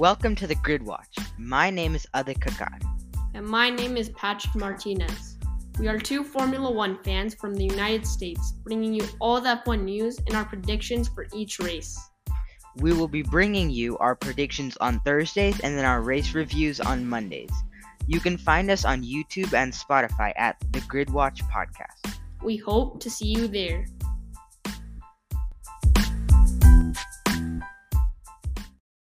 Welcome to the Gridwatch. My name is Adit Kakan. And my name is Patrick Martinez. We are two Formula One fans from the United States, bringing you all the F1 news and our predictions for each race. We will be bringing you our predictions on Thursdays and then our race reviews on Mondays. You can find us on YouTube and Spotify at the Gridwatch Podcast. We hope to see you there.